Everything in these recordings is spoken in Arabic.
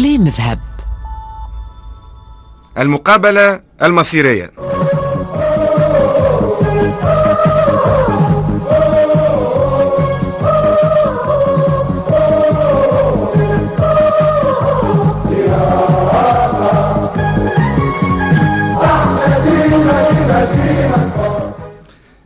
كليم ذهب المقابلة المصيرية.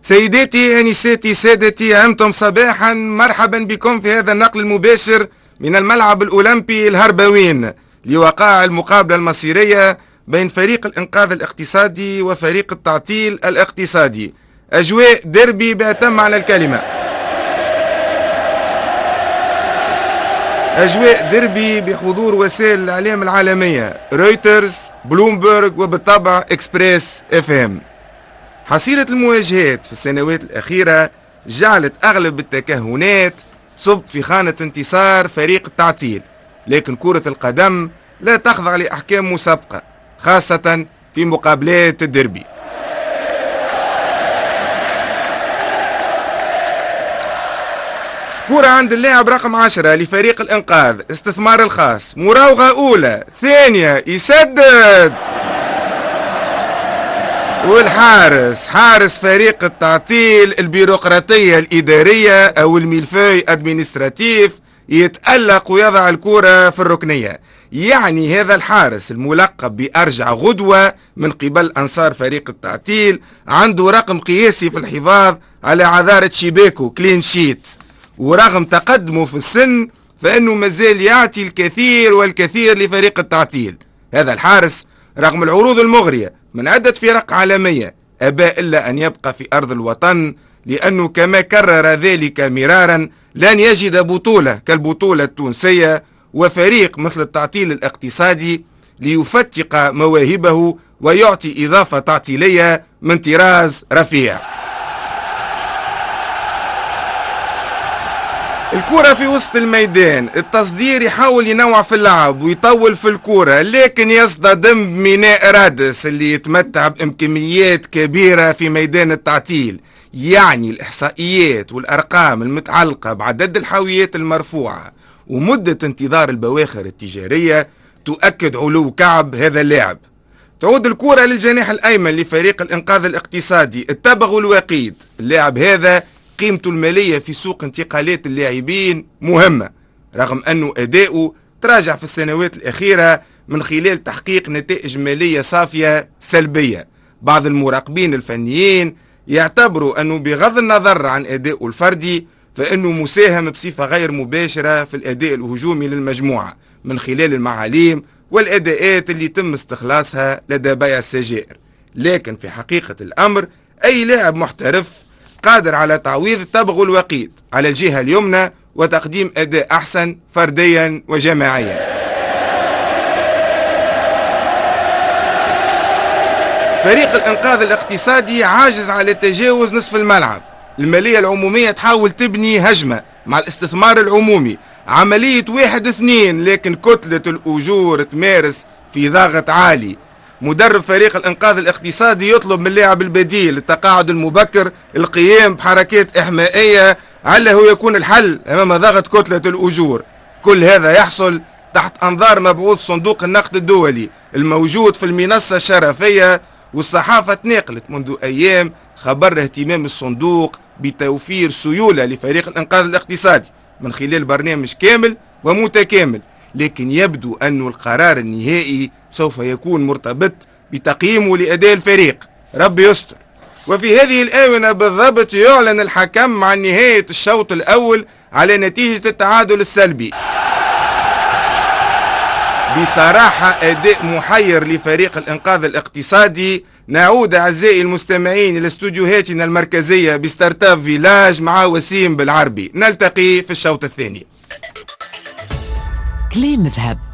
سيداتي انساتي سادتي أنتم صباحا. مرحبا بكم في هذا النقل المباشر. من الملعب الأولمبي الهربوين لوقائع المقابلة المصيرية بين فريق الإنقاذ الاقتصادي وفريق التعطيل الاقتصادي. أجواء ديربي بأتم معنى الكلمة. أجواء ديربي بحضور وسائل الإعلام العالمية رويترز بلومبرغ وبالطبع Express FM حصيلة المواجهات في السنوات الأخيرة جعلت أغلب التكهنات تصب في خانة انتصار فريق التعطيل. لكن كرة القدم لا تخضع لأحكام مسابقة خاصة في مقابلات الدربي كرة عند اللاعب رقم عشرة لفريق الإنقاذ استثمار الخاص مراوغة أولى ثانية يسدد! والحارس حارس فريق التعطيل البيروقراطية الإدارية أو ال millefeuille administratif يتألق ويضع الكرة في الركنية. يعني هذا الحارس الملقب بأرجع غدوة من قبل أنصار فريق التعطيل عنده رقم قياسي في الحفاظ على عذارة شباكه clean sheet. ورغم تقدمه في السن فإنه مازال يعطي الكثير والكثير لفريق التعطيل. هذا الحارس رغم العروض المغرية من عدة فرق عالمية أبى إلا أن يبقى في أرض الوطن لأنه كما كرر ذلك مرارا لن يجد بطولة كالبطولة التونسية وفريق مثل التعطيل الاقتصادي ليفتق مواهبه ويعطي إضافة تعطيلية من طراز رفيع. الكرة في وسط الميدان. التصدير يحاول ينوع في اللعب ويطول في الكرة لكن يصطدم بميناء رادس اللي يتمتع بإمكانيات كبيرة في ميدان التعطيل. يعني الإحصائيات والأرقام المتعلقة بعدد الحاويات المرفوعة ومدة انتظار البواخر التجارية تؤكد علو كعب هذا اللاعب تعود الكرة للجناح الأيمن لفريق الإنقاذ الاقتصادي التبغ الوقيد. اللاعب هذا قيمته المالية في سوق انتقالات اللاعبين مهمة رغم أنه أداؤه تراجع في السنوات الأخيرة من خلال تحقيق نتائج مالية صافية سلبية. بعض المراقبين الفنيين يعتبروا أنه بغض النظر عن أدائه الفردي فإنه مساهم بصفة غير مباشرة في الأداء الهجومي للمجموعة من خلال المعاليم والأداءات اللي يتم استخلاصها لدى بيع السجائر. لكن في حقيقة الأمر أي لاعب محترف قادر على تعويض التبغ الوقيد على الجهة اليمنى وتقديم أداء أحسن فرديا وجماعيا. فريق الإنقاذ الاقتصادي عاجز على تجاوز نصف الملعب. المالية العمومية تحاول تبني هجمة مع الاستثمار العمومي. عملية واحد اثنين لكن كتلة الأجور تمارس في ضغط عالي. مدرب فريق الإنقاذ الاقتصادي يطلب من اللاعب البديل التقاعد المبكر القيام بحركات إحمائية هو يكون الحل أمام ضغط كتلة الأجور. كل هذا يحصل تحت أنظار مبعوث صندوق النقد الدولي الموجود في المنصة الشرفية والصحافة تناقلت منذ أيام خبر اهتمام الصندوق بتوفير سيولة لفريق الإنقاذ الاقتصادي من خلال برنامج كامل ومتكامل لكن يبدو أن القرار النهائي سوف يكون مرتبط بتقييمه لأداء الفريق. ربي يستر. وفي هذه الآونة بالضبط يعلن الحكم عن نهاية الشوط الأول على نتيجة التعادل السلبي. بصراحة أداء محير لفريق الإنقاذ الاقتصادي. نعود أعزائي المستمعين إلى استوديوهاتنا المركزية ب Startup Village مع وسيم بالعربي. نلتقي في الشوط الثاني. klein met heb.